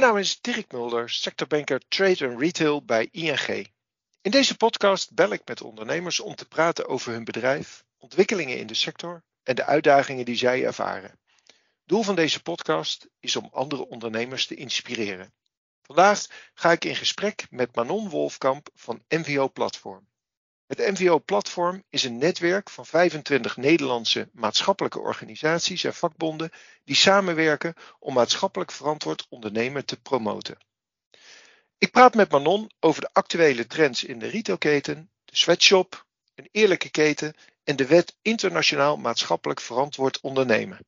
Mijn naam is Dirk Mulder, sectorbanker Trade and Retail bij ING. In deze podcast bel ik met ondernemers om te praten over hun bedrijf, ontwikkelingen in de sector en de uitdagingen die zij ervaren. Doel van deze podcast is om andere ondernemers te inspireren. Vandaag ga ik in gesprek met Manon Wolfkamp van MVO Platform. Het MVO Platform is een netwerk van 25 Nederlandse maatschappelijke organisaties en vakbonden die samenwerken om maatschappelijk verantwoord ondernemen te promoten. Ik praat met Manon over de actuele trends in de retailketen, de sweatshop, een eerlijke keten en de wet internationaal maatschappelijk verantwoord ondernemen.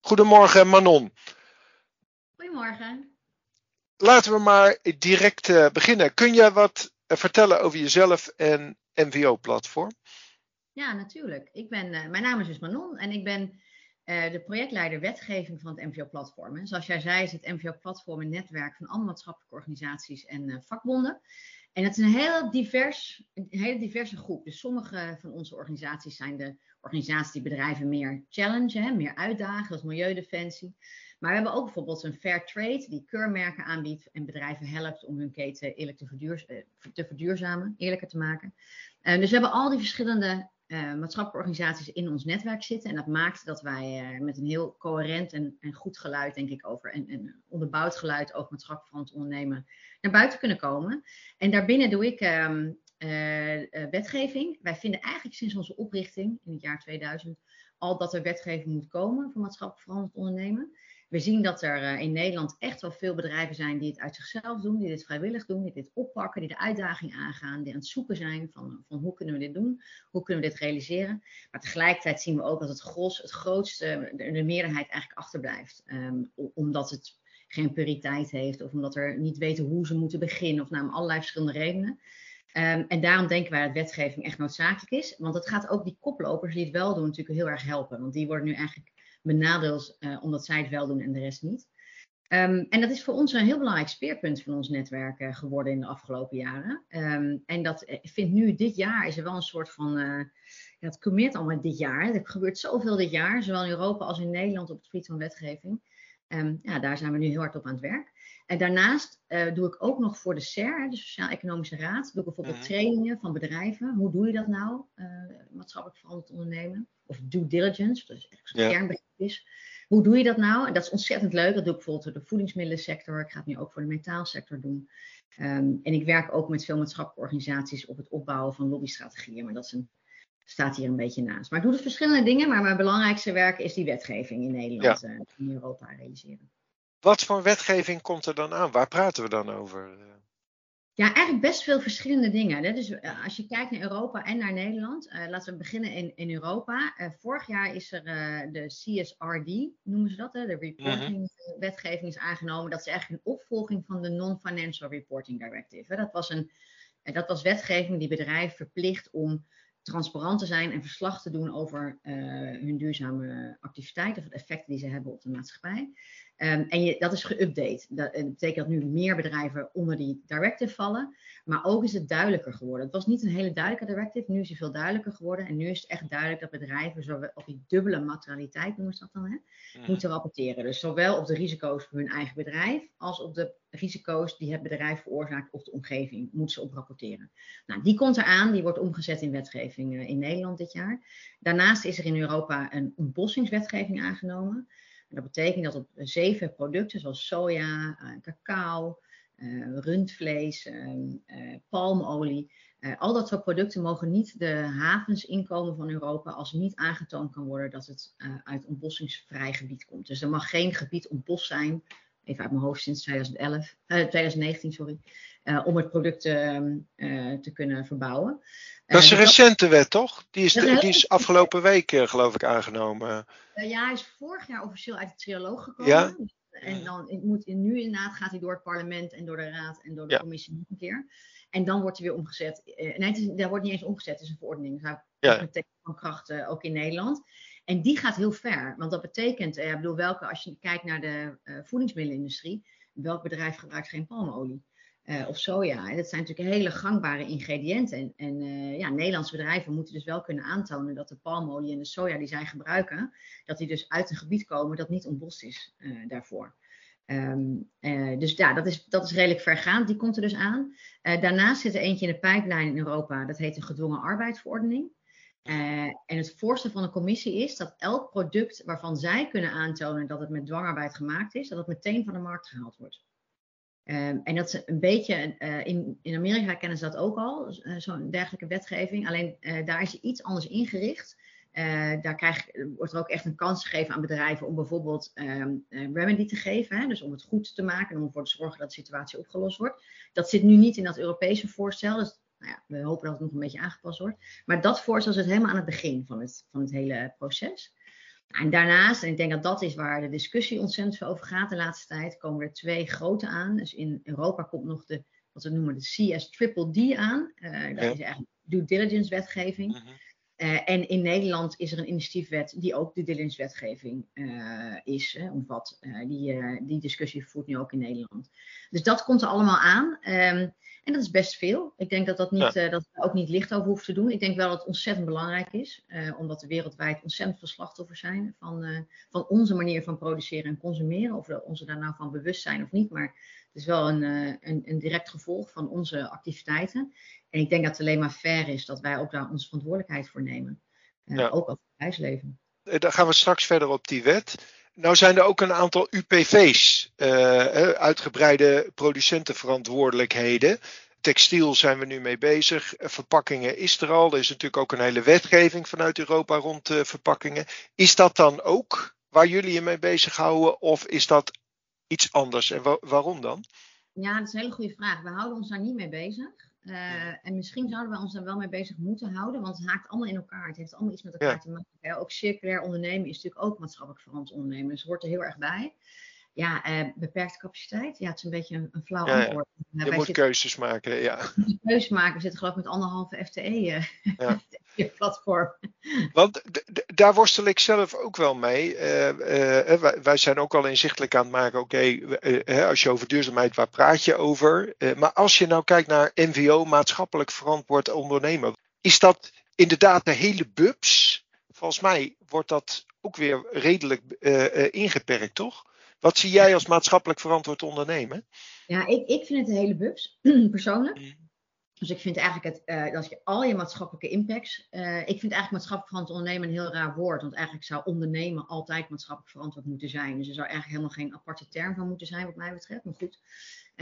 Goedemorgen Manon. Goedemorgen. Laten we maar direct uh, beginnen. Kun je wat uh, vertellen over jezelf en MVO-platform? Ja, natuurlijk. Ik ben, uh, mijn naam is dus Manon en ik ben de projectleider wetgeving van het MVO-platform. Zoals jij zei is het MVO-platform een netwerk van alle maatschappelijke organisaties en vakbonden. En het is een heel divers, een hele diverse groep. Dus sommige van onze organisaties zijn de organisaties die bedrijven meer challengen, meer uitdagen, zoals Milieudefensie. Maar we hebben ook bijvoorbeeld een Fair Trade die keurmerken aanbiedt en bedrijven helpt om hun keten eerlijk te, verduurz eh, te verduurzamen, eerlijker te maken. Uh, dus we hebben al die verschillende uh, maatschappelijke organisaties in ons netwerk zitten. En dat maakt dat wij met een heel coherent en, en, goed geluid, denk ik, over en, onderbouwd geluid over maatschappelijk verantwoord ondernemen naar buiten kunnen komen. En daarbinnen doe ik um, wetgeving. Wij vinden eigenlijk sinds onze oprichting in het jaar 2000 al dat er wetgeving moet komen voor maatschappelijk verantwoord ondernemen. We zien dat er eh, in Nederland echt wel veel bedrijven zijn die het uit zichzelf doen, die dit vrijwillig doen, die dit oppakken, die de uitdaging aangaan, die aan het zoeken zijn van, van hoe kunnen we dit doen, hoe kunnen we dit realiseren. Maar tegelijkertijd zien we ook dat het gros, het grootste, de, de meerderheid eigenlijk achterblijft. Um, omdat het geen prioriteit heeft of omdat er niet weten hoe ze moeten beginnen of nou, om allerlei verschillende redenen. Um, en daarom denken wij dat wetgeving echt noodzakelijk is. Want het gaat ook die koplopers die het wel doen natuurlijk heel erg helpen. Want die worden nu eigenlijk benadeeld uh, omdat zij het wel doen en de rest niet. Um, en dat is voor ons een heel belangrijk speerpunt van ons netwerk uh, geworden in de afgelopen jaren. Um, en dat uh, vindt nu dit jaar is er wel een soort van. Uh, ja, het commet allemaal dit jaar. Er gebeurt zoveel dit jaar, zowel in Europa als in Nederland op het gebied van wetgeving. Um, ja, daar zijn we nu heel hard op aan het werk. En daarnaast doe ik ook nog voor de SER, de Sociaal-Economische Raad, doe ik bijvoorbeeld mhm. trainingen van bedrijven. Hoe doe je dat nou, maatschappelijk verantwoord ondernemen? Of due diligence, dat is echt zo'n ja. kernbegrip is. Hoe doe je dat nou? En dat is ontzettend leuk. Dat doe ik bijvoorbeeld voor de voedingsmiddelsector. Ik ga het nu ook voor de metaalsector doen. Um, en ik werk ook met veel maatschappelijke organisaties op het opbouwen van lobbystrategieën. Maar dat is een, staat hier een beetje naast. Maar ik doe dus verschillende dingen. Maar mijn belangrijkste werk is die wetgeving in Nederland en ja. uh, in Europa realiseren. Wat voor wetgeving komt er dan aan? Waar praten we dan over? Ja, eigenlijk best veel verschillende dingen. Hè? Dus uh, als je kijkt naar Europa en naar Nederland, uh, laten we beginnen in, in Europa. Uh, vorig jaar is er de CSRD, noemen ze dat, hè? de reporting -huh. wetgeving is aangenomen. Dat is eigenlijk een opvolging van de Non-Financial Reporting Directive. Hè? Dat, was een, dat was wetgeving die bedrijven verplicht om transparant te zijn en verslag te doen over hun duurzame activiteiten of de effecten die ze hebben op de maatschappij. Um, en je, dat is geüpdate. Dat, dat, betekent dat nu meer bedrijven onder die directive vallen. Maar ook is het duidelijker geworden. Het was niet een hele duidelijke directive. Nu is het veel duidelijker geworden. En nu is het echt duidelijk dat bedrijven zowel op die dubbele materialiteit, noemen ze dat dan, hè, mm. moeten rapporteren. Dus zowel op de risico's voor hun eigen bedrijf. als op de risico's die het bedrijf veroorzaakt of de omgeving. moeten ze op rapporteren. Nou, die komt eraan. Die wordt omgezet in wetgeving uh, in Nederland dit jaar. Daarnaast is er in Europa een ontbossingswetgeving aangenomen. Dat betekent dat op zeven producten zoals soja, uh, cacao, uh, rundvlees, uh, palmolie, al dat soort producten mogen niet de havens inkomen van Europa als niet aangetoond kan worden dat het uit ontbossingsvrij gebied komt. Dus er mag geen gebied ontbost zijn, even uit mijn hoofd sinds 2011, 2019, sorry, om het product te kunnen verbouwen. Dat is een recente wet, toch? Die is, die is afgelopen week, geloof ik, aangenomen. Uh, ja, hij is vorig jaar officieel uit de trialoog gekomen. Ja? En dan moet, nu inderdaad gaat hij door het parlement en door de raad en door de ja. commissie nog een keer. En dan wordt hij weer omgezet. Uh, nee, het is, dat wordt niet eens omgezet, het is een verordening. Dus ja. van kracht uh, ook in Nederland. En die gaat heel ver. Want dat betekent, ik bedoel, welke, als je kijkt naar de voedingsmiddelenindustrie, welk bedrijf gebruikt geen palmolie? Of soja. En dat zijn natuurlijk hele gangbare ingrediënten. En, en ja, Nederlandse bedrijven moeten dus wel kunnen aantonen dat de palmolie en de soja die zij gebruiken, dat die dus uit een gebied komen dat niet ontbost is daarvoor. Ehm, eh, dus ja, dat is, dat is redelijk vergaand. Die komt er dus aan. Daarnaast zit er eentje in de pijplijn in Europa. Dat heet een gedwongen arbeidsverordening. En het voorstel van de commissie is dat elk product waarvan zij kunnen aantonen dat het met dwangarbeid gemaakt is, dat het meteen van de markt gehaald wordt. Um, en dat is een beetje, in, in Amerika kennen ze dat ook al, zo'n dergelijke wetgeving. Alleen daar is iets anders ingericht. Daar krijg, wordt er ook echt een kans gegeven aan bedrijven om bijvoorbeeld um, remedy te geven. Hè, dus om het goed te maken en om ervoor te zorgen dat de situatie opgelost wordt. Dat zit nu niet in dat Europese voorstel. Dus nou ja, we hopen dat het nog een beetje aangepast wordt. Maar dat voorstel zit helemaal aan het begin van het, van het hele proces. En daarnaast, en ik denk dat dat is waar de discussie ontzettend veel over gaat de laatste tijd, komen er twee grote aan. Dus in Europa komt nog de, wat we noemen de CS Triple D aan. Uh, dat is eigenlijk due diligence wetgeving. Mm uh, en in Nederland is er een initiatiefwet die ook de delingswetgeving uh, is, hè, omvat. Uh, die, die discussie voert nu ook in Nederland. Dus dat komt er allemaal aan. Um, en dat is best veel. Ik denk dat dat, niet, ja. dat we ook niet licht over hoeven te doen. Ik denk wel dat het ontzettend belangrijk is, omdat er wereldwijd ontzettend veel slachtoffers zijn van, van onze manier van produceren en consumeren. Of we ons daar nou van bewust zijn of niet. Maar is wel een, een, een direct gevolg van onze activiteiten. En ik denk dat het alleen maar fair is dat wij ook daar onze verantwoordelijkheid voor nemen. Uh, ja. Ook als bedrijfsleven. Eh, dan gaan we straks verder op die wet. Nou zijn er ook een aantal UPV's, uh, eh, uitgebreide producentenverantwoordelijkheden. Textiel zijn we nu mee bezig. Verpakkingen is er al. Er is natuurlijk ook een hele wetgeving vanuit Europa rond uh, verpakkingen. Is dat dan ook waar jullie je mee bezighouden? Of is dat iets anders? En wa waarom dan? Ja, dat is een hele goede vraag. We houden ons daar niet mee bezig. Uh, en misschien zouden we ons daar wel mee bezig moeten houden, want het haakt allemaal in elkaar. Het heeft allemaal iets met elkaar ja. te maken. Ook circulair ondernemen is natuurlijk ook maatschappelijk verantwoord ondernemen. Dus het hoort er heel erg bij. Ja, uh, beperkte capaciteit. Ja, het is een beetje een, een flauw ja, antwoord. Ja. Je moet zitten, keuzes maken, ja. Keuzes maken. We zitten geloof ik met anderhalve FTE uh, ja. platform. Want daar worstel ik zelf ook wel mee. Uh, wij, wij, zijn ook al inzichtelijk aan het maken. Oké, okay, als je over duurzaamheid, waar praat je over? maar als je nou kijkt naar MVO, maatschappelijk verantwoord ondernemen. Is dat inderdaad de hele bubs? Volgens mij wordt dat ook weer redelijk ingeperkt, toch? Wat zie jij als maatschappelijk verantwoord ondernemen? Ja, ik, ik vind het een hele bubs, persoonlijk. Mm. Dus ik vind eigenlijk het, uh, dat je al je maatschappelijke impacts. Uh, ik vind eigenlijk maatschappelijk verantwoord ondernemen een heel raar woord. Want eigenlijk zou ondernemen altijd maatschappelijk verantwoord moeten zijn. Dus er zou eigenlijk helemaal geen aparte term van moeten zijn, wat mij betreft. Maar goed,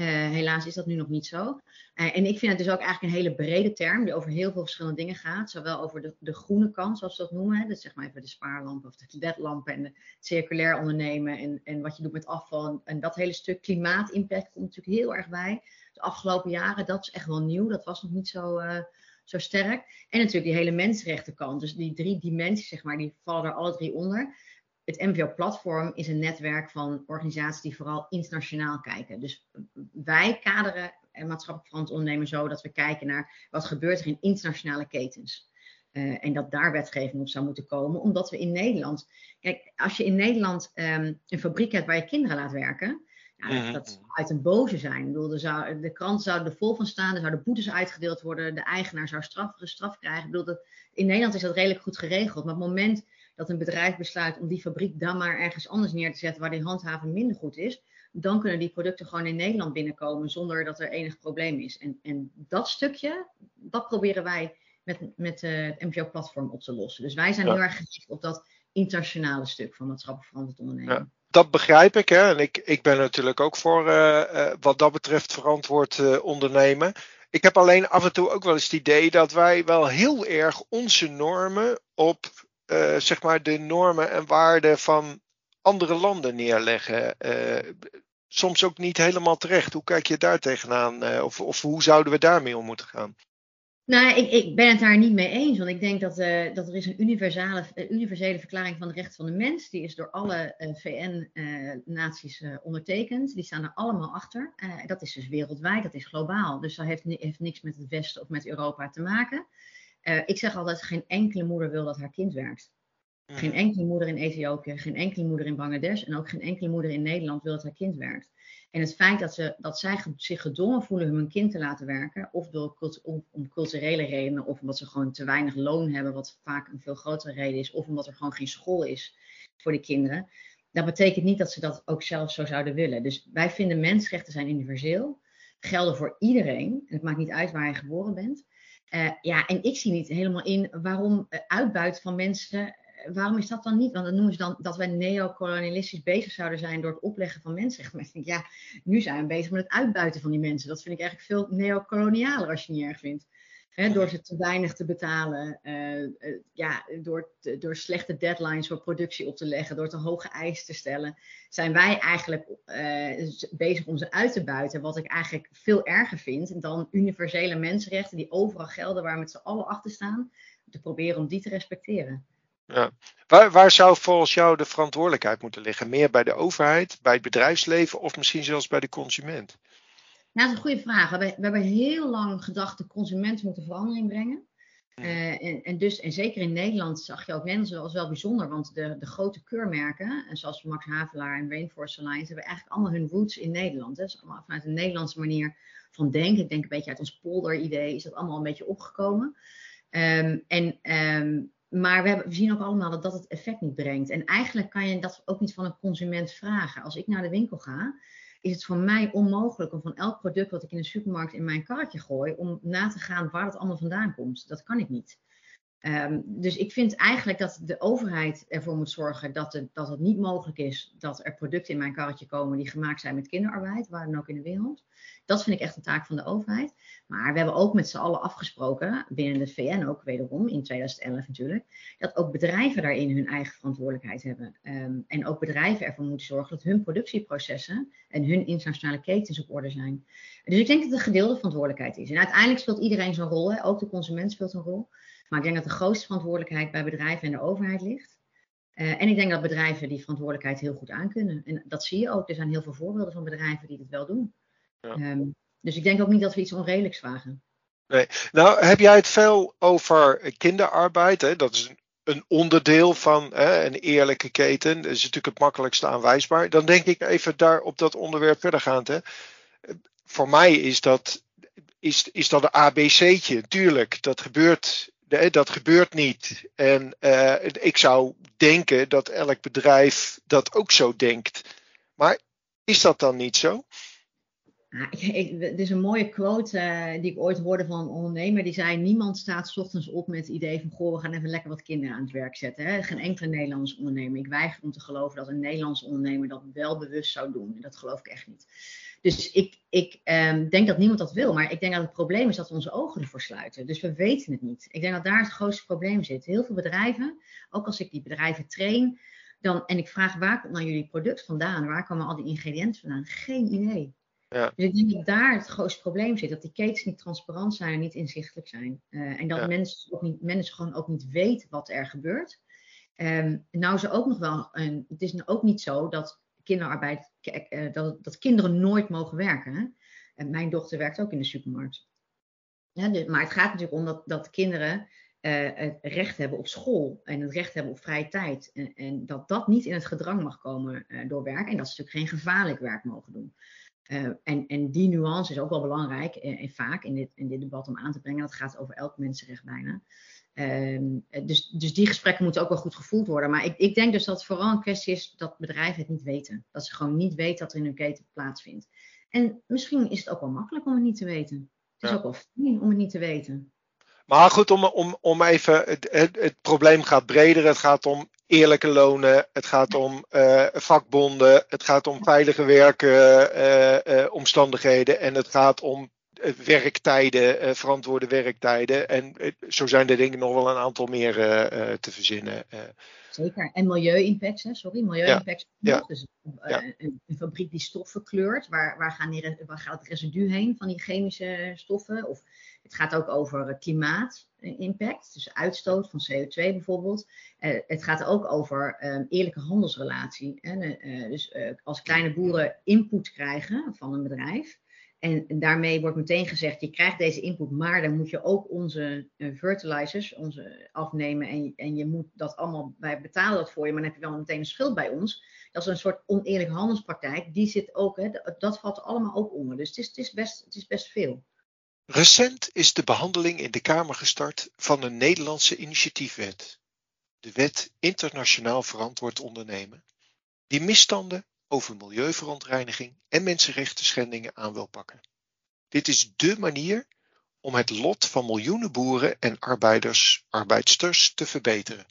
helaas is dat nu nog niet zo. en ik vind het dus ook eigenlijk een hele brede term, die over heel veel verschillende dingen gaat. Zowel over de, de groene kant, zoals we dat noemen. Dus zeg maar even de spaarlampen of de ledlampen en circulair ondernemen. En, en wat je doet met afval. En, dat hele stuk klimaatimpact komt natuurlijk heel erg bij de afgelopen jaren. Dat is echt wel nieuw. Dat was nog niet zo, uh, zo sterk. En natuurlijk die hele mensenrechtenkant. Dus die drie dimensies, zeg maar, die vallen er alle drie onder. Het MVO-platform is een netwerk van organisaties die vooral internationaal kijken. Dus wij kaderen en maatschappelijk verantwoord ondernemen zo dat we kijken naar wat gebeurt er in internationale ketens. Uh, en dat daar wetgeving op zou moeten komen, omdat we in Nederland. Kijk, als je in Nederland um, een fabriek hebt waar je kinderen laat werken, ja, dat, zou uit een boze zijn. Ik bedoel, zou, de krant zou er vol van staan, er zouden boetes uitgedeeld worden, de eigenaar zou straf, straf krijgen. Ik bedoel, dat, in Nederland is dat redelijk goed geregeld. Maar op het moment dat een bedrijf besluit om die fabriek dan maar ergens anders neer te zetten waar die handhaving minder goed is, dan kunnen die producten gewoon in Nederland binnenkomen zonder dat er enig probleem is. En, en dat stukje, dat proberen wij met, met uh, het MVO-platform op te lossen. Dus wij zijn ja. heel erg gericht op dat internationale stuk van maatschappelijk verantwoord ondernemen. Ja dat begrijp ik. Hè? En ik, ik ben natuurlijk ook voor uh, uh, wat dat betreft verantwoord uh, ondernemen. Ik heb alleen af en toe ook wel eens het idee dat wij wel heel erg onze normen op zeg maar de normen en waarden van andere landen neerleggen. soms ook niet helemaal terecht. Hoe kijk je daar tegenaan? of, of hoe zouden we daarmee om moeten gaan? Nou, ik, ik, ben het daar niet mee eens. Want ik denk dat, dat er is een universele, universele verklaring van de rechten van de mens. Die is door alle VN-naties ondertekend. Die staan er allemaal achter. dat is dus wereldwijd, dat is globaal. Dus dat heeft, heeft niks met het Westen of met Europa te maken. Ik zeg altijd, geen enkele moeder wil dat haar kind werkt. Geen enkele moeder in Ethiopië, geen enkele moeder in Bangladesh en ook geen enkele moeder in Nederland wil dat haar kind werkt. En het feit dat, ze, dat zij zich gedwongen voelen om hun kind te laten werken, of door, om, om culturele redenen, of omdat ze gewoon te weinig loon hebben, wat vaak een veel grotere reden is, of omdat er gewoon geen school is voor de kinderen, dat betekent niet dat ze dat ook zelf zo zouden willen. Dus wij vinden mensenrechten zijn universeel, gelden voor iedereen. En het maakt niet uit waar je geboren bent. Uh, ja, en ik zie niet helemaal in waarom uh, uitbuiten van mensen waarom is dat dan niet? Want dan noemen ze dan dat wij neocolonialistisch bezig zouden zijn door het opleggen van mensenrechten. Maar ik denk, ja, nu zijn we bezig met het uitbuiten van die mensen. Dat vind ik eigenlijk veel neocolonialer als je niet erg vindt. Door ze te weinig te betalen, uh, uh, ja, door, door slechte deadlines voor productie op te leggen, door te hoge eisen te stellen, zijn wij eigenlijk uh, bezig om ze uit te buiten. Wat ik eigenlijk veel erger vind dan universele mensenrechten die overal gelden, waar we met z'n allen achter staan, te proberen om die te respecteren. Ja. Waar, waar zou volgens jou de verantwoordelijkheid moeten liggen? Meer bij de overheid, bij het bedrijfsleven of misschien zelfs bij de consument? Nou, dat is een goede vraag. We hebben, we hebben heel lang gedacht de consument moet een verandering brengen. Uh, en, en, dus, en zeker in Nederland zag je ook Nederland als wel bijzonder, want de, de grote keurmerken, en zoals Max Havelaar en Rainforest Alliance, hebben eigenlijk allemaal hun roots in Nederland. Dus allemaal vanuit een Nederlandse manier van denken. Ik denk een beetje uit ons polder-idee is dat allemaal een beetje opgekomen. Um, en um, maar we, hebben, we, zien ook allemaal dat dat het effect niet brengt. En eigenlijk kan je dat ook niet van een consument vragen. Als ik naar de winkel ga, is het voor mij onmogelijk om van elk product wat ik in de supermarkt in mijn karretje gooi, om na te gaan waar het allemaal vandaan komt. Dat kan ik niet. Um, dus ik vind eigenlijk dat de overheid ervoor moet zorgen dat, het, dat het niet mogelijk is dat er producten in mijn karretje komen die gemaakt zijn met kinderarbeid, waar dan ook in de wereld. Dat vind ik echt een taak van de overheid. Maar we hebben ook met z'n allen afgesproken, binnen de VN ook wederom, in 2011 natuurlijk, dat ook bedrijven daarin hun eigen verantwoordelijkheid hebben. Um, en ook bedrijven ervoor moeten zorgen dat hun productieprocessen en hun internationale ketens op orde zijn. Dus ik denk dat het een gedeelde verantwoordelijkheid is. En uiteindelijk speelt iedereen zijn rol, hè? ook de consument speelt een rol. Maar ik denk dat de grootste verantwoordelijkheid bij bedrijven en de overheid ligt. Uh, en ik denk dat bedrijven die verantwoordelijkheid heel goed aankunnen. En dat zie je ook. Er zijn heel veel voorbeelden van bedrijven die dit wel doen. Ja. Um, dus ik denk ook niet dat we iets onredelijks vragen. Nee. Nou, heb jij het veel over kinderarbeid? Hè? Dat is een onderdeel van hè, een eerlijke keten. Dat is natuurlijk het makkelijkste aanwijsbaar. Dan denk ik even daar op dat onderwerp verder gaan. Hè. Voor mij is dat, is, is dat een ABC'tje. Tuurlijk, dat gebeurt dat gebeurt niet. En uh, ik zou denken dat elk bedrijf dat ook zo denkt. Maar is dat dan niet zo? Het is een mooie quote uh, die ik ooit hoorde van een ondernemer. Die zei: Niemand staat s ochtends op met het idee van: Goh, we gaan even lekker wat kinderen aan het werk zetten. Hè? Geen enkele Nederlandse ondernemer. Ik weiger om te geloven dat een Nederlandse ondernemer dat wel bewust zou doen. Dat geloof ik echt niet. Dus ik, ik um, denk dat niemand dat wil. Maar ik denk dat het probleem is dat we onze ogen ervoor sluiten. Dus we weten het niet. Ik denk dat daar het grootste probleem zit. Heel veel bedrijven, ook als ik die bedrijven train. Dan, en ik vraag waar komt nou jullie product vandaan? Waar komen al die ingrediënten vandaan? Geen idee. Ja. Dus ik denk dat daar het grootste probleem zit. Dat die ketens niet transparant zijn en niet inzichtelijk zijn. Uh, en dat ja. mensen, ook niet, mensen gewoon ook niet weten wat er gebeurt. Um, nou is er ook nog wel een, het is ook niet zo dat kinderarbeid, uh, dat, dat kinderen nooit mogen werken. Hè? En mijn dochter werkt ook in de supermarkt. Ja, dus, maar het gaat natuurlijk om dat, dat kinderen uh, het recht hebben op school en het recht hebben op vrije tijd. En, en dat dat niet in het gedrang mag komen uh, door werk en dat ze natuurlijk geen gevaarlijk werk mogen doen. Uh, en, en, die nuance is ook wel belangrijk en, vaak in dit, in dit debat om aan te brengen. Dat gaat over elk mensenrecht bijna. Um, dus, dus, die gesprekken moeten ook wel goed gevoeld worden. Maar ik, ik, denk dus dat het vooral een kwestie is dat bedrijven het niet weten. Dat ze gewoon niet weten dat er in hun keten plaatsvindt. En misschien is het ook wel makkelijk om het niet te weten. Het is ja. ook wel fijn om het niet te weten. Maar goed, om, om, om even, het, het, het, probleem gaat breder. Het gaat om eerlijke lonen, het gaat om uh, vakbonden, het gaat om veilige werkomstandigheden uh, uh, en het gaat om werktijden, verantwoorde werktijden. En zo zijn er denk ik nog wel een aantal meer te verzinnen. Zeker. En milieu-impacts, sorry, milieu-impacts. Ja. Ja. Dus ja. Een, een, fabriek die stoffen kleurt, waar, waar, gaan die, waar gaat het residu heen van die chemische stoffen? Of het gaat ook over klimaatimpact, dus uitstoot van CO2 bijvoorbeeld. het gaat ook over um, eerlijke handelsrelatie. Dus als kleine boeren input krijgen van een bedrijf, En daarmee wordt meteen gezegd, je krijgt deze input, maar dan moet je ook onze fertilizers onze afnemen. En, en je moet dat allemaal, wij betalen dat voor je, maar dan heb je wel meteen een schuld bij ons. Dat is een soort oneerlijke handelspraktijk. Die zit ook, hè, dat valt allemaal ook onder. Dus het is, het is, best, het is best veel. Recent is de behandeling in de Kamer gestart van een Nederlandse initiatiefwet. De wet Internationaal Verantwoord Ondernemen. Die misstanden over milieuverontreiniging en mensenrechten schendingen aan wil pakken. Dit is dé manier om het lot van miljoenen boeren en arbeiders, arbeidsters te verbeteren.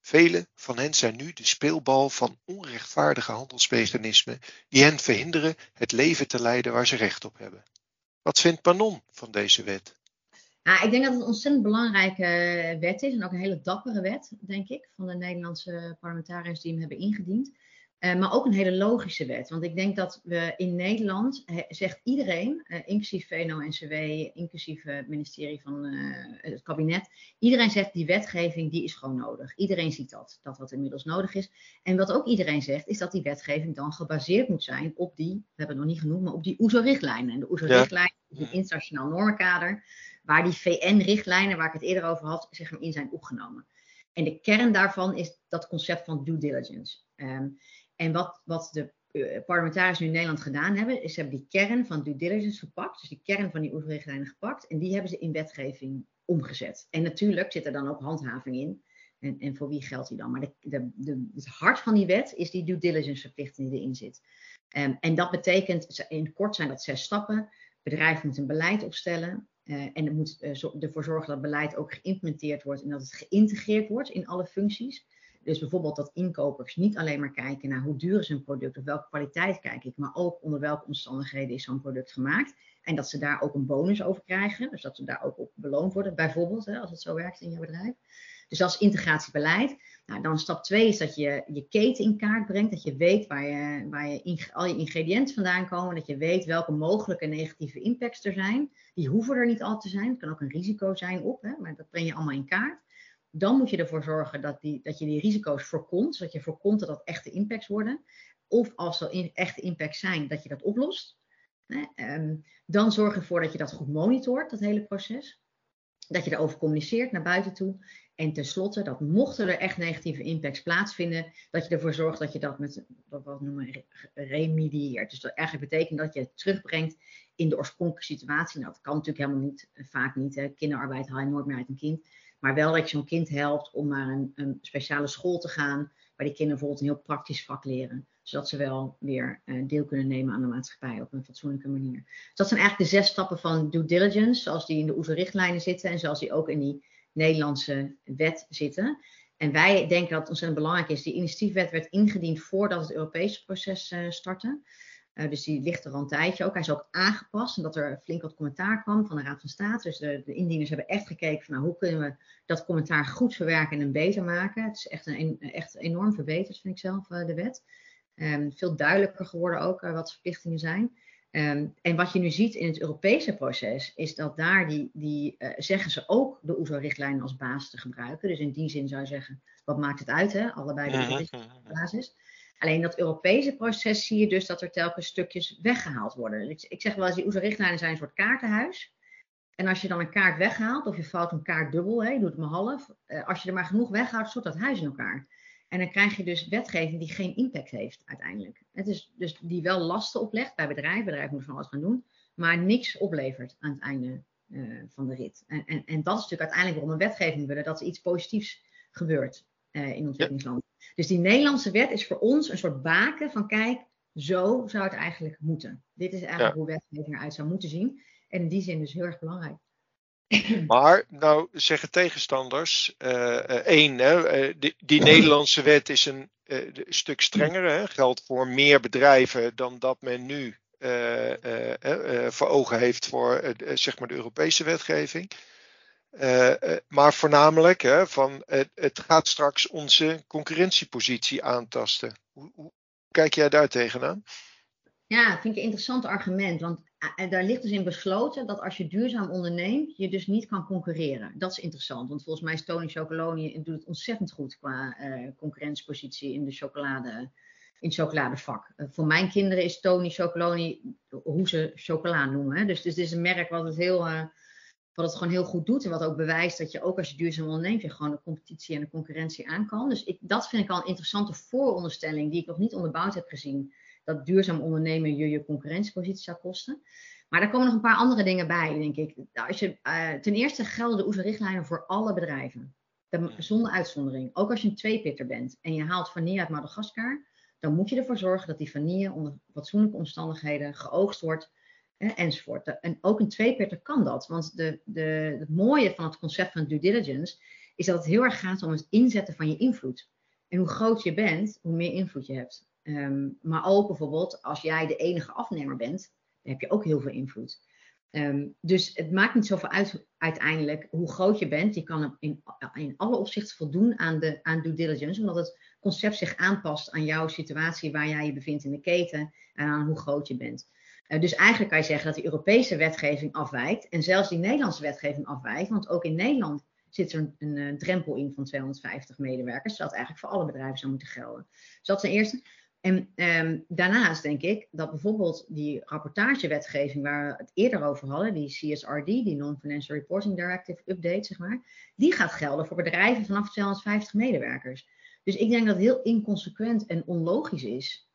Velen van hen zijn nu de speelbal van onrechtvaardige handelsmechanismen die hen verhinderen het leven te leiden waar ze recht op hebben. Wat vindt Panon van deze wet? Ik denk dat het een ontzettend belangrijke wet is en ook een hele dappere wet, denk ik, van de Nederlandse parlementariërs die hem hebben ingediend. Uh, maar ook een hele logische wet. Want ik denk dat we in Nederland, zegt iedereen, uh, inclusief VNO-NCW, inclusief het ministerie van het kabinet, iedereen zegt die wetgeving die is gewoon nodig. Iedereen ziet dat, dat wat inmiddels nodig is. En wat ook iedereen zegt, is dat die wetgeving dan gebaseerd moet zijn op die, we hebben het nog niet genoemd, maar op die OESO-richtlijnen. En de OESO-richtlijnen een internationaal normenkader, waar die VN-richtlijnen, waar ik het eerder over had, zeg maar in zijn opgenomen. En de kern daarvan is dat concept van due diligence. Um, en wat, wat de uh, parlementariërs nu in Nederland gedaan hebben, is ze hebben die kern van due diligence gepakt, dus die kern van die oefenrichtlijnen gepakt, en die hebben ze in wetgeving omgezet. En natuurlijk zit er dan ook handhaving in. En, en voor wie geldt die dan? Maar de, de, de, het hart van die wet is die due diligence verplichting die erin zit. Um, en dat betekent, in kort zijn dat zes stappen. Bedrijf moet een beleid opstellen. Uh, en het moet zo, ervoor zorgen dat beleid ook geïmplementeerd wordt en dat het geïntegreerd wordt in alle functies. Dus bijvoorbeeld dat inkopers niet alleen maar kijken naar hoe duur is een product of welke kwaliteit kijk ik, maar ook onder welke omstandigheden is zo'n product gemaakt. En dat ze daar ook een bonus over krijgen, dus dat ze daar ook op beloond worden, bijvoorbeeld, hè, als het zo werkt in je bedrijf. Dus is integratiebeleid. Nou, dan stap 2 is dat je je keten in kaart brengt. Dat je weet waar, je, waar je al je ingrediënten vandaan komen. Dat je weet welke mogelijke negatieve impacts er zijn. Die hoeven er niet al te zijn. Het kan ook een risico zijn op, hè, maar dat breng je allemaal in kaart. Dan moet je ervoor zorgen dat, die, dat je die risico's voorkomt, zodat je voorkomt dat dat echte impacts worden. Of als er echte impacts zijn, dat je dat oplost. Um, dan zorg ervoor dat je dat goed monitort, dat hele proces. Dat je erover communiceert naar buiten toe. En tenslotte, dat mochten er echt negatieve impacts plaatsvinden, dat je ervoor zorgt dat je dat met wat we noemen remedieert. Dus dat eigenlijk betekent dat je het terugbrengt in de oorspronkelijke situatie. Nou, dat kan natuurlijk helemaal niet, vaak niet. Hè. Kinderarbeid haal je nooit meer uit een kind. Maar wel dat je zo'n kind helpt om naar een, een, speciale school te gaan, waar die kinderen bijvoorbeeld een heel praktisch vak leren. Zodat ze wel weer uh, deel kunnen nemen aan de maatschappij op een fatsoenlijke manier. Dus dat zijn eigenlijk de zes stappen van due diligence, zoals die in de OESO-richtlijnen zitten en zoals die ook in die Nederlandse wet zitten. En wij denken dat het ontzettend belangrijk is. Die initiatiefwet werd ingediend voordat het Europese proces uh, startte. Uh, dus die ligt er al een tijdje ook. Hij is ook aangepast, omdat er flink wat commentaar kwam van de Raad van State. Dus de, indieners hebben echt gekeken van nou, hoe kunnen we dat commentaar goed verwerken en beter maken. Het is echt, een, echt enorm verbeterd, vind ik zelf, uh, de wet. Um, veel duidelijker geworden ook wat verplichtingen zijn. Um, en wat je nu ziet in het Europese proces, is dat daar die, die zeggen ze ook de OESO-richtlijnen als basis te gebruiken. Dus in die zin zou je zeggen, wat maakt het uit, hè? allebei de basis. Alleen dat Europese proces zie je dus dat er telkens stukjes weggehaald worden. Ik, ik zeg wel eens, die OESO-richtlijnen zijn een soort kaartenhuis. En als je dan een kaart weghaalt, of je vouwt een kaart dubbel, hè, je doet het maar half. Eh, als je er maar genoeg weghaalt, stort dat huis in elkaar. En dan krijg je dus wetgeving die geen impact heeft uiteindelijk. Het is dus die wel lasten oplegt bij bedrijven. Bedrijven moeten van alles gaan doen. Maar niks oplevert aan het einde uh, van de rit. En, en, en dat is natuurlijk uiteindelijk waarom we wetgeving willen. Dat er iets positiefs gebeurt uh, in ontwikkelingslanden. Dus die Nederlandse wet is voor ons een soort baken van kijk, zo zou het eigenlijk moeten. Dit is eigenlijk ja. hoe wetgeving eruit zou moeten zien. En in die zin dus heel erg belangrijk. Maar nou zeggen tegenstanders, uh, één, hè, uh, die, die, Nederlandse wet is een stuk strenger, hè, geldt voor meer bedrijven dan dat men nu voor ogen heeft voor zeg maar de Europese wetgeving. Maar voornamelijk, hè, van, het, het, gaat straks onze concurrentiepositie aantasten. Hoe, hoe, kijk jij daar tegenaan? Ja, dat vind ik een interessant argument. Want uh, daar ligt dus in besloten dat als je duurzaam onderneemt, je dus niet kan concurreren. Dat is interessant, want volgens mij is Tony Chocoloni doet het ontzettend goed qua concurrentiepositie in de chocolade in chocoladevak. Uh, voor mijn kinderen is Tony Chocoloni hoe ze chocola noemen. Dus, dus het is een merk wat het, heel, wat het gewoon heel goed doet. En wat ook bewijst dat je ook als je duurzaam onderneemt, je gewoon de competitie en de concurrentie aan kan. Dus ik, dat vind ik al een interessante vooronderstelling die ik nog niet onderbouwd heb gezien. Dat duurzaam ondernemen je je concurrentiepositie zou kosten. Maar daar komen nog een paar andere dingen bij, denk ik. Nou, als je, uh, ten eerste gelden de OESO-richtlijnen voor alle bedrijven. Zonder uitzondering. Ook als je een tweepitter bent en je haalt vanille uit Madagaskar, dan moet je ervoor zorgen dat die vanille onder fatsoenlijke omstandigheden geoogst wordt enzovoort. En ook een tweepitter kan dat. Want de, de, het mooie van het concept van due diligence is dat het heel erg gaat om het inzetten van je invloed. En hoe groot je bent, hoe meer invloed je hebt. Ehm, maar ook bijvoorbeeld als jij de enige afnemer bent, dan heb je ook heel veel invloed. Ehm, dus het maakt niet zoveel uit uiteindelijk hoe groot je bent. Je kan in, in alle opzichten voldoen aan, de, aan due diligence, omdat het concept zich aanpast aan jouw situatie waar jij je bevindt in de keten en aan hoe groot je bent. Uh, dus eigenlijk kan je zeggen dat de Europese wetgeving afwijkt en zelfs die Nederlandse wetgeving afwijkt, want ook in Nederland zit er een, een, een drempel in van 250 medewerkers, dat eigenlijk voor alle bedrijven zou moeten gelden. Dus dat is ten eerste. En um, daarnaast denk ik dat bijvoorbeeld die rapportagewetgeving waar we het eerder over hadden, die CSRD, die Non-Financial Reporting Directive Update, zeg maar, die gaat gelden voor bedrijven vanaf 250 medewerkers. Dus ik denk dat het heel inconsequent en onlogisch is.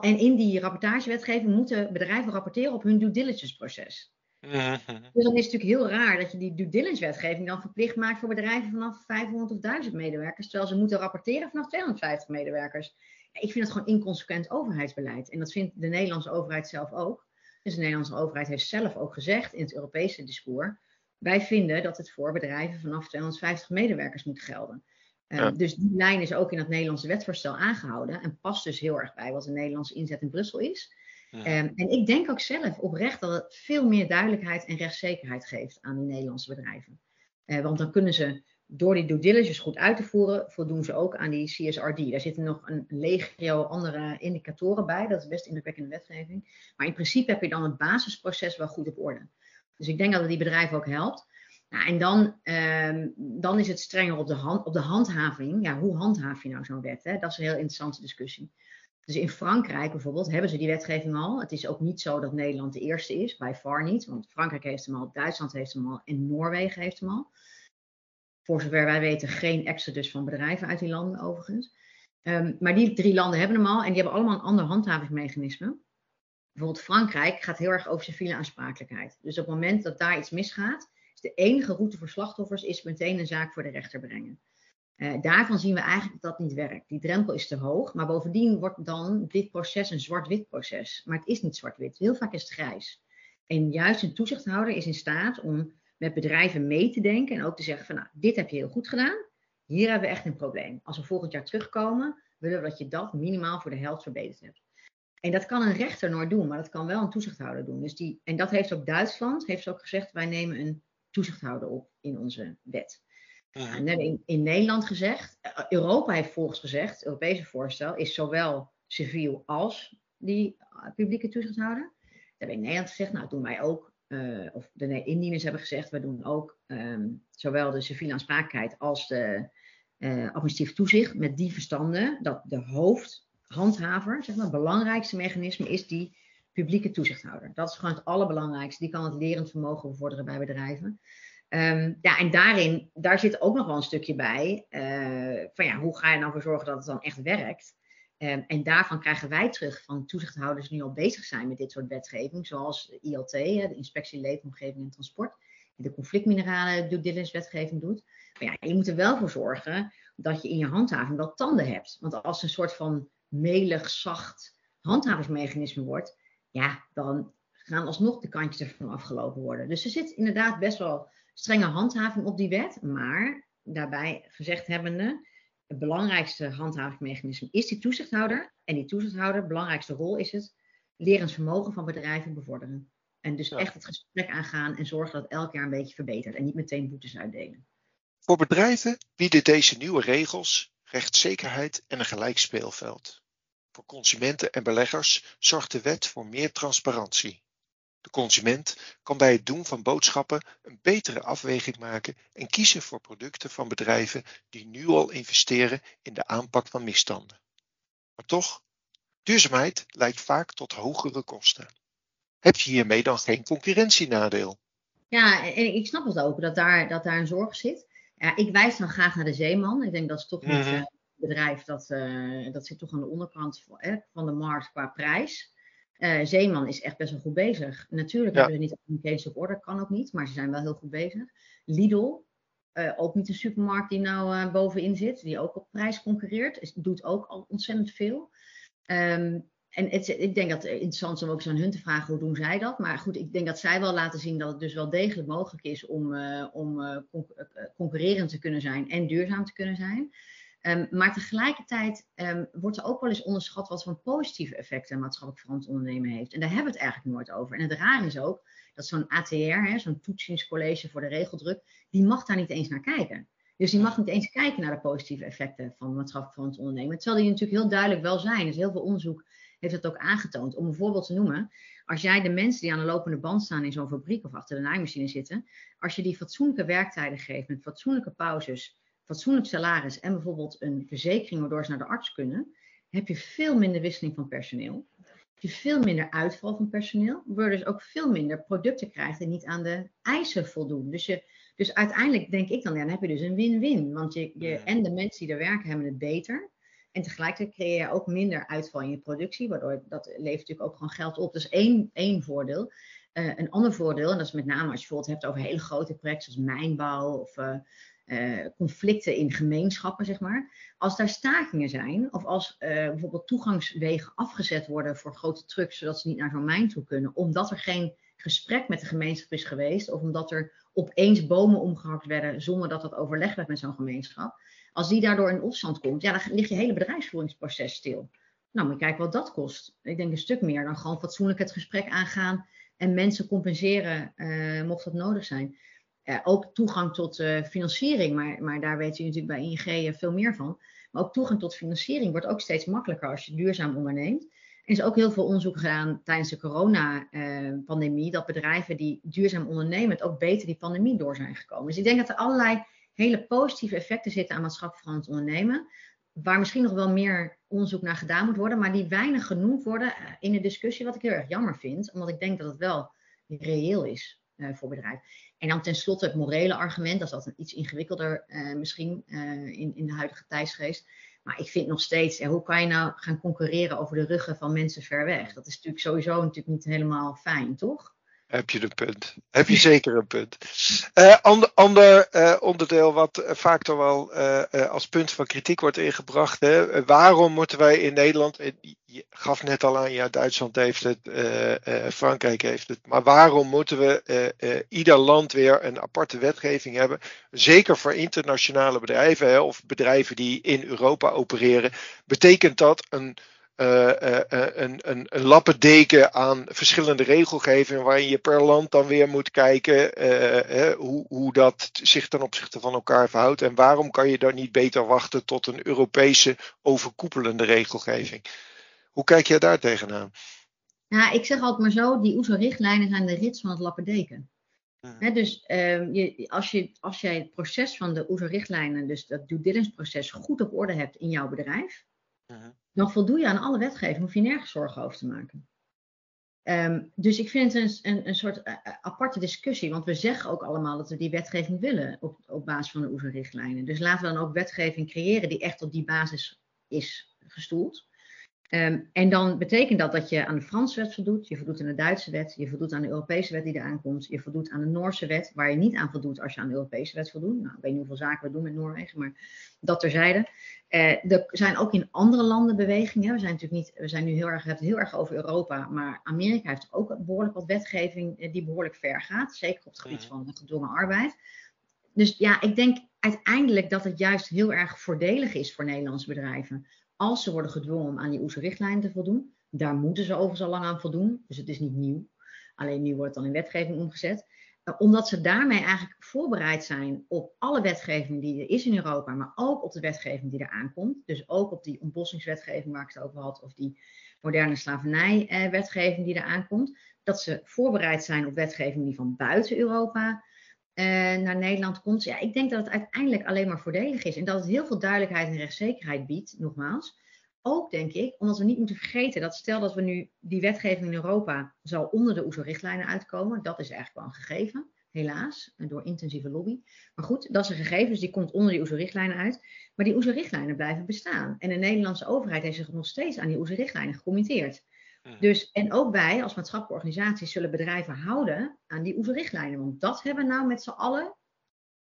En in die rapportagewetgeving moeten bedrijven rapporteren op hun due diligence proces. Mhm. Dus dan is het natuurlijk heel raar dat je die due diligence wetgeving dan verplicht maakt voor bedrijven vanaf 500 of 1000 medewerkers, terwijl ze moeten rapporteren vanaf 250 medewerkers ik vind dat gewoon inconsequent overheidsbeleid. En dat vindt de Nederlandse overheid zelf ook. Dus de Nederlandse overheid heeft zelf ook gezegd in het Europese discours. Wij vinden dat het voor bedrijven vanaf 250 medewerkers moet gelden. Ehm, dus die lijn is ook in het Nederlandse wetsvoorstel aangehouden. En past dus heel erg bij wat de Nederlandse inzet in Brussel is. Ehm, en ik denk ook zelf oprecht dat het veel meer duidelijkheid en rechtszekerheid geeft aan de Nederlandse bedrijven. Uh, want dan kunnen ze door die due diligence goed uit te voeren, voldoen ze ook aan die CSRD. Daar zitten nog een legio andere indicatoren bij. Dat is best indrukwekkende wetgeving. Maar in principe heb je dan het basisproces wel goed op orde. Dus ik denk dat het die bedrijven ook helpt. Nou, en dan, um, dan is het strenger op de, hand, op de handhaving. Ja, hoe handhaaf je nou zo'n wet? Hè? Dat is een heel interessante discussie. Dus in Frankrijk bijvoorbeeld hebben ze die wetgeving al. Het is ook niet zo dat Nederland de eerste is, by far niet. Want Frankrijk heeft hem al, Duitsland heeft hem al en Noorwegen heeft hem al voor zover wij weten geen exodus van bedrijven uit die landen overigens. Um, maar die drie landen hebben hem al en die hebben allemaal een ander handhavingsmechanisme. Bijvoorbeeld Frankrijk gaat heel erg over civiele aansprakelijkheid. Dus op het moment dat daar iets misgaat, is de enige route voor slachtoffers is meteen een zaak voor de rechter brengen. Uh, daarvan zien we eigenlijk dat dat niet werkt. Die drempel is te hoog, maar bovendien wordt dan dit proces een zwart-wit proces. Maar het is niet zwart-wit, heel vaak is het grijs. En juist een toezichthouder is in staat om met bedrijven mee te denken en ook te zeggen van nou, dit heb je heel goed gedaan. Hier hebben we echt een probleem. Als we volgend jaar terugkomen, willen we dat je dat minimaal voor de helft verbeterd hebt. En dat kan een rechter nooit doen, maar dat kan wel een toezichthouder doen. Dus die, en dat heeft ook Duitsland, heeft ook gezegd, wij nemen een toezichthouder op in onze wet. Ja. En in, in Nederland gezegd, eh, Europa heeft volgens gezegd, het Europese voorstel is zowel civiel als die eh, publieke toezichthouder. Dat hebben in Nederland gezegd, nou doen wij ook uh, of de indieners hebben gezegd, we doen ook um, zowel de civiele aansprakelijkheid als de uh, administratief toezicht met die verstanden dat de hoofdhandhaver, zeg maar, het belangrijkste mechanisme is die publieke toezichthouder. Dat is gewoon het allerbelangrijkste. Die kan het lerend vermogen bevorderen bij bedrijven. Um, ja, en daarin, daar zit ook nog wel een stukje bij. Uh, van ja, hoe ga je nou voor zorgen dat het dan echt werkt? Ehm, en daarvan krijgen wij terug van toezichthouders die al bezig zijn met dit soort wetgeving, zoals de ILT, de Inspectie Leefomgeving en Transport, die de conflictmineralen due diligence wetgeving doet. Maar ja, je moet er wel voor zorgen dat je in je handhaving wel tanden hebt. Want als een soort van melig, zacht handhavingsmechanisme wordt, ja, dan gaan alsnog de kantjes ervan afgelopen worden. Dus er zit inderdaad best wel strenge handhaving op die wet, maar daarbij gezegd hebbende, het belangrijkste handhavingsmechanisme is die toezichthouder. En die toezichthouder, belangrijkste rol is het lerend vermogen van bedrijven bevorderen. En dus echt het gesprek aangaan en zorgen dat elk jaar een beetje verbetert. En niet meteen boetes uitdelen. Voor bedrijven bieden deze nieuwe regels rechtszekerheid en een gelijk speelveld. Voor consumenten en beleggers zorgt de wet voor meer transparantie. De consument kan bij het doen van boodschappen een betere afweging maken en kiezen voor producten van bedrijven die nu al investeren in de aanpak van misstanden. Maar toch Duurzaamheid leidt vaak tot hogere kosten. Heb je hiermee dan geen concurrentienadeel? Ja, en ik snap het ook dat daar, dat daar een zorg zit. Ja, ik wijs dan graag naar de zeeman. Ik denk dat is toch niet uh, bedrijf dat, uh, dat zit toch aan de onderkant van, eh, van de markt qua prijs. Uh, Zeeman is echt best wel goed bezig. Natuurlijk Ja. hebben ze niet een case op orde, kan ook niet, maar ze zijn wel heel goed bezig. Lidl, uh, ook niet een supermarkt die nou uh, bovenin zit, die ook op prijs concurreert, is, doet ook al ontzettend veel. Um, en het, ik denk dat het interessant is om ook eens aan hun te vragen hoe doen zij dat. Maar goed, ik denk dat zij wel laten zien dat het dus wel degelijk mogelijk is om, om con concurrerend te kunnen zijn en duurzaam te kunnen zijn. Um, maar tegelijkertijd um, wordt er ook wel eens onderschat wat voor positieve effecten maatschappelijk verantwoord ondernemen heeft. En daar hebben we het eigenlijk nooit over. En het raar is ook dat zo'n ATR, zo'n toetsingscollege voor de regeldruk, die mag daar niet eens naar kijken. Dus die mag niet eens kijken naar de positieve effecten van maatschappelijk verantwoord ondernemen. Terwijl die natuurlijk heel duidelijk wel zijn. Dus heel veel onderzoek heeft dat ook aangetoond. Om een voorbeeld te noemen, als jij de mensen die aan de lopende band staan in zo'n fabriek of achter de naaimachine zitten, als je die fatsoenlijke werktijden geeft met fatsoenlijke pauzes, fatsoenlijk salaris en bijvoorbeeld een verzekering waardoor ze naar de arts kunnen, heb je veel minder wisseling van personeel. Heb je veel minder uitval van personeel, waardoor je dus ook veel minder producten krijgt die niet aan de eisen voldoen. Dus, je, dus uiteindelijk denk ik dan, ja, dan heb je dus een win-win. Want je, je, en de mensen die er werken hebben het beter. En tegelijkertijd creëer je ook minder uitval in je productie, waardoor dat levert natuurlijk ook gewoon geld op. Dat is één, één voordeel. Uh, een ander voordeel, en dat is met name als je bijvoorbeeld hebt over hele grote projecten zoals mijnbouw of uh, uh, conflicten in gemeenschappen, zeg maar. Als daar stakingen zijn, of als bijvoorbeeld toegangswegen afgezet worden voor grote trucks, zodat ze niet naar zo'n mijn toe kunnen, omdat er geen gesprek met de gemeenschap is geweest, of omdat er opeens bomen omgehakt werden zonder dat dat overleg werd met zo'n gemeenschap. Als die daardoor in opstand komt, ja, dan ligt je hele bedrijfsvoeringsproces stil. Nou, moet je kijken wat dat kost. Ik denk een stuk meer dan gewoon fatsoenlijk het gesprek aangaan en mensen compenseren uh, mocht dat nodig zijn. Ook toegang tot uh, financiering, maar, maar daar weet u natuurlijk bij ING veel meer van. Maar ook toegang tot financiering wordt ook steeds makkelijker als je duurzaam onderneemt. Er is ook heel veel onderzoek gedaan tijdens de coronapandemie, dat bedrijven die duurzaam ondernemen, het ook beter die pandemie door zijn gekomen. Dus ik denk dat er allerlei hele positieve effecten zitten aan maatschappelijk verantwoord ondernemen. Waar misschien nog wel meer onderzoek naar gedaan moet worden, maar die weinig genoemd worden in de discussie, wat ik heel erg jammer vind, omdat ik denk dat het wel reëel is voor bedrijven. En dan tenslotte het morele argument, dat is altijd iets ingewikkelder uh, misschien uh, in, in de huidige tijdsgeest. Maar ik vind nog steeds, ja, hoe kan je nou gaan concurreren over de ruggen van mensen ver weg? Dat is natuurlijk sowieso natuurlijk niet helemaal fijn, toch? Heb je een punt. Heb je zeker een punt. Uh, ander uh, onderdeel wat uh, vaak toch wel als punt van kritiek wordt ingebracht. Hè? waarom moeten wij in Nederland, je gaf net al aan, ja, Duitsland heeft het, Frankrijk heeft het. Maar waarom moeten we ieder land weer een aparte wetgeving hebben? Zeker voor internationale bedrijven hè, of bedrijven die in Europa opereren. Betekent dat een uh, uh, een, een, een lappendeken aan verschillende regelgevingen waarin je per land dan weer moet kijken uh, hoe, hoe dat zich ten opzichte van elkaar verhoudt. En waarom kan je dan niet beter wachten tot een Europese overkoepelende regelgeving? Hoe kijk jij daar tegenaan? Nou, ik zeg altijd maar zo, die OESO-richtlijnen zijn de rits van het lappendeken. He, dus uh, je, als, je, als jij het proces van de OESO-richtlijnen, dus dat due diligence proces, goed op orde hebt in jouw bedrijf. Dan voldoe je aan alle wetgeving, hoef je nergens zorgen over te maken. Um, dus ik vind het een, een, een soort uh, aparte discussie, want we zeggen ook allemaal dat we die wetgeving willen op, op basis van de OESO-richtlijnen. Dus laten we dan ook wetgeving creëren die echt op die basis is gestoeld. Um, en dan betekent dat dat je aan de Franse wet voldoet, je voldoet aan de Duitse wet, je voldoet aan de Europese wet die eraan komt, je voldoet aan de Noorse wet, waar je niet aan voldoet als je aan de Europese wet voldoet. Nou, ik weet niet hoeveel zaken we doen met Noorwegen, maar dat terzijde. Uh, er zijn ook in andere landen bewegingen. We zijn natuurlijk niet, we zijn nu heel erg, we hebben het heel erg over Europa, maar Amerika heeft ook behoorlijk wat wetgeving die behoorlijk ver gaat, zeker op het gebied van gedwongen arbeid. Dus ja, ik denk uiteindelijk dat het juist heel erg voordelig is voor Nederlandse bedrijven als ze worden gedwongen om aan die OESO-richtlijnen te voldoen. Daar moeten ze overigens al lang aan voldoen, dus het is niet nieuw. Alleen nu wordt het dan in wetgeving omgezet. Uh, omdat ze daarmee eigenlijk voorbereid zijn op alle wetgeving die er is in Europa, maar ook op de wetgeving die er aankomt. Dus ook op die ontbossingswetgeving waar ik het over had, of die moderne slavernijwetgeving die er aankomt. Dat ze voorbereid zijn op wetgeving die van buiten Europa naar Nederland komt. Ja, ik denk dat het uiteindelijk alleen maar voordelig is. En dat het heel veel duidelijkheid en rechtszekerheid biedt, nogmaals, ook, denk ik, omdat we niet moeten vergeten dat stel dat we nu die wetgeving in Europa zal onder de OESO-richtlijnen uitkomen. Dat is eigenlijk wel een gegeven, helaas, door intensieve lobby. Maar goed, dat is een gegeven, dus die komt onder die OESO-richtlijnen uit. Maar die OESO-richtlijnen blijven bestaan. En de Nederlandse overheid heeft zich nog steeds aan die OESO-richtlijnen gecommitteerd. Mhm. Dus, en ook wij als maatschappelijke organisaties zullen bedrijven houden aan die OESO-richtlijnen. Want dat hebben we nou met z'n allen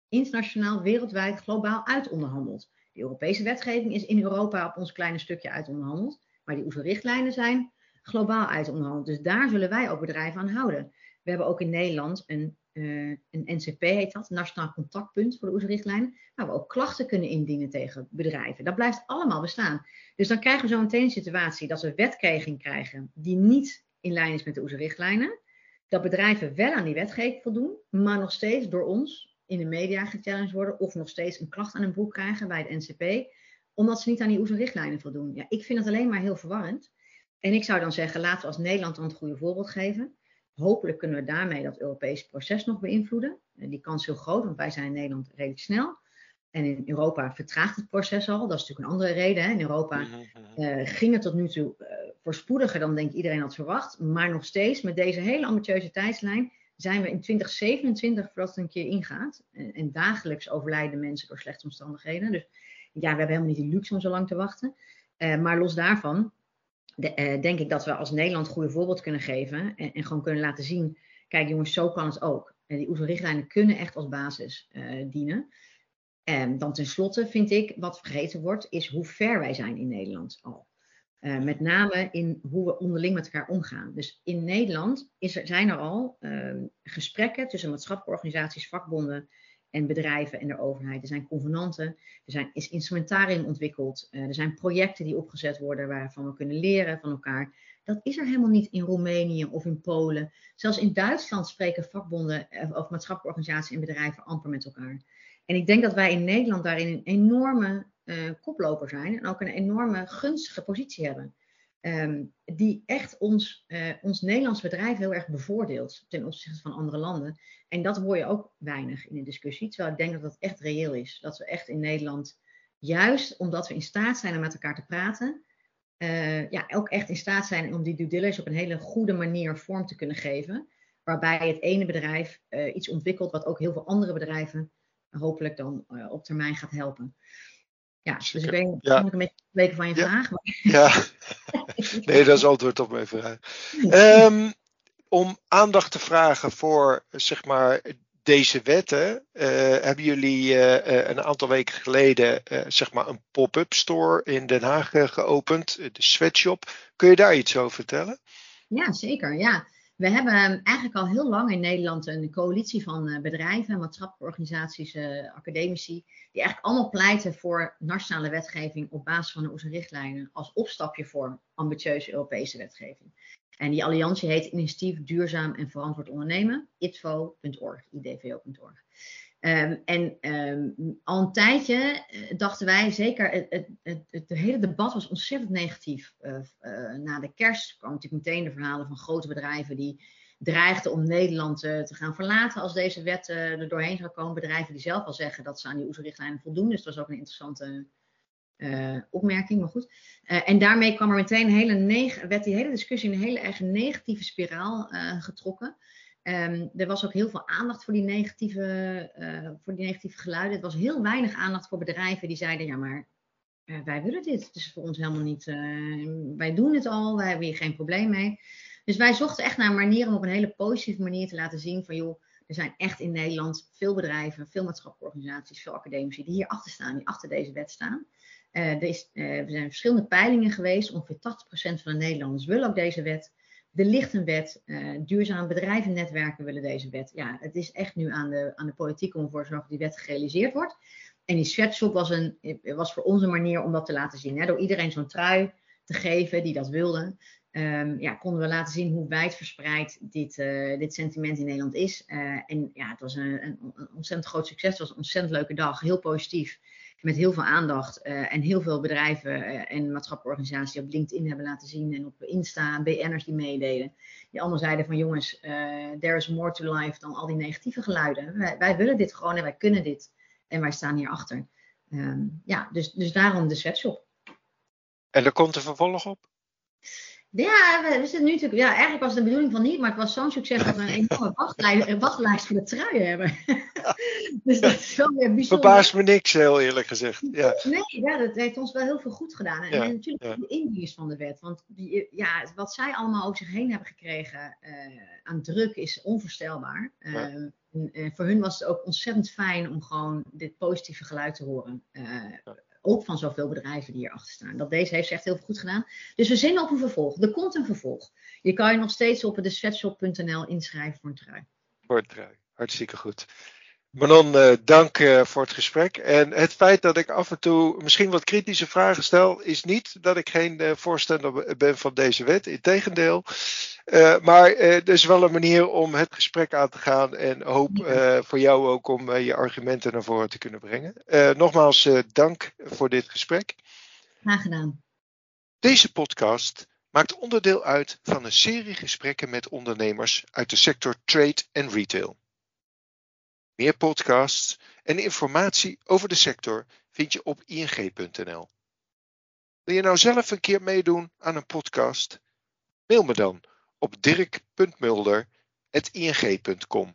internationaal, wereldwijd, globaal uitonderhandeld. De Europese wetgeving is in Europa op ons kleine stukje uitonderhandeld. Maar die OESO-richtlijnen zijn globaal uitonderhandeld. Dus daar zullen wij ook bedrijven aan houden. We hebben ook in Nederland een, uh, een NCP, heet dat, Nationaal Contactpunt voor de OESO-richtlijnen. Waar we ook klachten kunnen indienen tegen bedrijven. Dat blijft allemaal bestaan. Dus dan krijgen we zo meteen een situatie dat we wetgeving krijgen die niet in lijn is met de OESO-richtlijnen. Dat bedrijven wel aan die wetgeving voldoen, maar nog steeds door ons in de media gechallenged worden of nog steeds een klacht aan hun broek krijgen bij het NCP, omdat ze niet aan die OESO-richtlijnen voldoen. Ja, ik vind het alleen maar heel verwarrend. En ik zou dan zeggen, laten we als Nederland dan het goede voorbeeld geven. Hopelijk kunnen we daarmee dat Europese proces nog beïnvloeden. Die kans is heel groot, want wij zijn in Nederland redelijk snel. En in Europa vertraagt het proces al. Dat is natuurlijk een andere reden. Hè. In Europa mhm, mhm. eh, ging het tot nu toe uh, voorspoediger dan denk iedereen had verwacht. Maar nog steeds met deze hele ambitieuze tijdslijn zijn we in 2027 voordat het een keer ingaat. En, en, dagelijks overlijden mensen door slechte omstandigheden. Dus ja, we hebben helemaal niet die luxe om zo lang te wachten. Uh, maar los daarvan de, uh, denk ik dat we als Nederland goede voorbeeld kunnen geven. En, en, gewoon kunnen laten zien, kijk jongens, zo kan het ook. En die OESO-richtlijnen kunnen echt als basis uh, dienen. En dan tenslotte vind ik, wat vergeten wordt, is hoe ver wij zijn in Nederland al. Uh, met name in hoe we onderling met elkaar omgaan. Dus in Nederland is er, zijn er al uh, gesprekken tussen maatschappelijke organisaties, vakbonden en bedrijven en de overheid. Er zijn convenanten, er zijn, is instrumentarium ontwikkeld, uh, er zijn projecten die opgezet worden waarvan we kunnen leren van elkaar. Dat is er helemaal niet in Roemenië of in Polen. Zelfs in Duitsland spreken vakbonden eh, of maatschappelijke organisaties en bedrijven amper met elkaar. En ik denk dat wij in Nederland daarin een enorme uh, koploper zijn en ook een enorme gunstige positie hebben. Um, die echt ons, uh, ons Nederlands bedrijf heel erg bevoordeelt ten opzichte van andere landen. En dat hoor je ook weinig in de discussie. Terwijl ik denk dat dat echt reëel is. Dat we echt in Nederland, juist omdat we in staat zijn om met elkaar te praten, uh, ja, ook echt in staat zijn om die due diligence op een hele goede manier vorm te kunnen geven. Waarbij het ene bedrijf uh, iets ontwikkelt wat ook heel veel andere bedrijven hopelijk dan op termijn gaat helpen. Ja, dus ik ben ja. een beetje weken van je ja. vraag. Maar... Ja, nee, dat is antwoord op mijn vraag. Um, om aandacht te vragen voor, zeg maar, deze wetten, uh, hebben jullie uh, een aantal weken geleden, uh, zeg maar, een pop-up store in Den Haag geopend, de Sweatshop. Kun je daar iets over vertellen? Ja, zeker. Ja. We hebben eigenlijk al heel lang in Nederland een coalitie van eh, bedrijven, maatschappelijke organisaties, uh, academici, die eigenlijk allemaal pleiten voor nationale wetgeving op basis van de OESO-richtlijnen als opstapje voor ambitieuze Europese wetgeving. En die alliantie heet Initiatief Duurzaam en Verantwoord Ondernemen, idvo.org, idvo.org. Um, en um, al een tijdje uh, dachten wij, zeker, het, het, het, hele debat was ontzettend negatief. Uh, na de kerst kwamen natuurlijk meteen de verhalen van grote bedrijven die dreigden om Nederland te gaan verlaten als deze wet er doorheen zou komen. Bedrijven die zelf al zeggen dat ze aan die OESO-richtlijnen voldoen. Dus dat was ook een interessante opmerking, maar goed. en daarmee kwam er meteen een hele werd die hele discussie in een hele erg negatieve spiraal getrokken. Um, er was ook heel veel aandacht voor die, negatieve, uh, voor die negatieve geluiden. Het was heel weinig aandacht voor bedrijven die zeiden: ja, maar uh, wij willen dit. Het is voor ons helemaal niet. Uh, wij doen het al, wij hebben hier geen probleem mee. Dus wij zochten echt naar manieren om op een hele positieve manier te laten zien: van joh, er zijn echt in Nederland veel bedrijven, veel maatschappelijke organisaties, veel academici die hier achter staan, die achter deze wet staan. er, is, er zijn verschillende peilingen geweest. Ongeveer 80% van de Nederlanders willen ook deze wet. Er ligt een wet, uh, duurzaam bedrijvennetwerken willen deze wet. Ja, het is echt nu aan de, aan de politiek om ervoor te zorgen dat die wet gerealiseerd wordt. En die sweatshop was, een, was voor ons een manier om dat te laten zien. Hè? Door iedereen zo'n trui te geven die dat wilde, um, ja, konden we laten zien hoe wijdverspreid dit, uh, dit sentiment in Nederland is. Uh, en ja, het was een, een, ontzettend groot succes. Het was een ontzettend leuke dag, heel positief met heel veel aandacht uh, en heel veel bedrijven uh, en maatschappelijke organisaties op LinkedIn hebben laten zien en op Insta, BN'ers die meededen. Die allemaal zeiden van jongens, uh, there is more to life dan al die negatieve geluiden. Wij, wij, willen dit gewoon en wij kunnen dit en wij staan hierachter. Um, ja, dus, dus daarom de sweatshop. En er komt een vervolg op? Ja, we, we zitten nu natuurlijk. Ja, eigenlijk was het de bedoeling van niet, maar het was zo'n succes dat we een enorme wachtlijst, wachtlijst voor de truien hebben. dus dat is wel weer bijzonder. Verbaast me niks, heel eerlijk gezegd. Ja. Nee, ja, dat heeft ons wel heel veel goed gedaan. En, Ja, en natuurlijk ja. de indiërs van de wet. Want die, ja, wat zij allemaal over zich heen hebben gekregen eh, aan druk is onvoorstelbaar. Eh, en, eh, voor hun was het ook ontzettend fijn om gewoon dit positieve geluid te horen. Ook van zoveel bedrijven die hierachter staan. Dat deze heeft ze echt heel goed gedaan. Dus we zinnen op een vervolg. Er komt een vervolg. Je kan je nog steeds op de sweatshop.nl inschrijven voor een trui. Voor het trui. Hartstikke goed. Manon, eh, dank eh, voor het gesprek. En het feit dat ik af en toe misschien wat kritische vragen stel, is niet dat ik geen eh, voorstander ben van deze wet. Integendeel. Eh maar er is wel een manier om het gesprek aan te gaan. En hoop voor jou ook om je argumenten naar voren te kunnen brengen. Nogmaals, dank voor dit gesprek. Graag gedaan. Deze podcast maakt onderdeel uit van een serie gesprekken met ondernemers uit de sector trade en retail. Meer podcasts en informatie over de sector vind je op ing.nl. Wil je nou zelf een keer meedoen aan een podcast? Mail me dan op dirk.mulder.ing.com.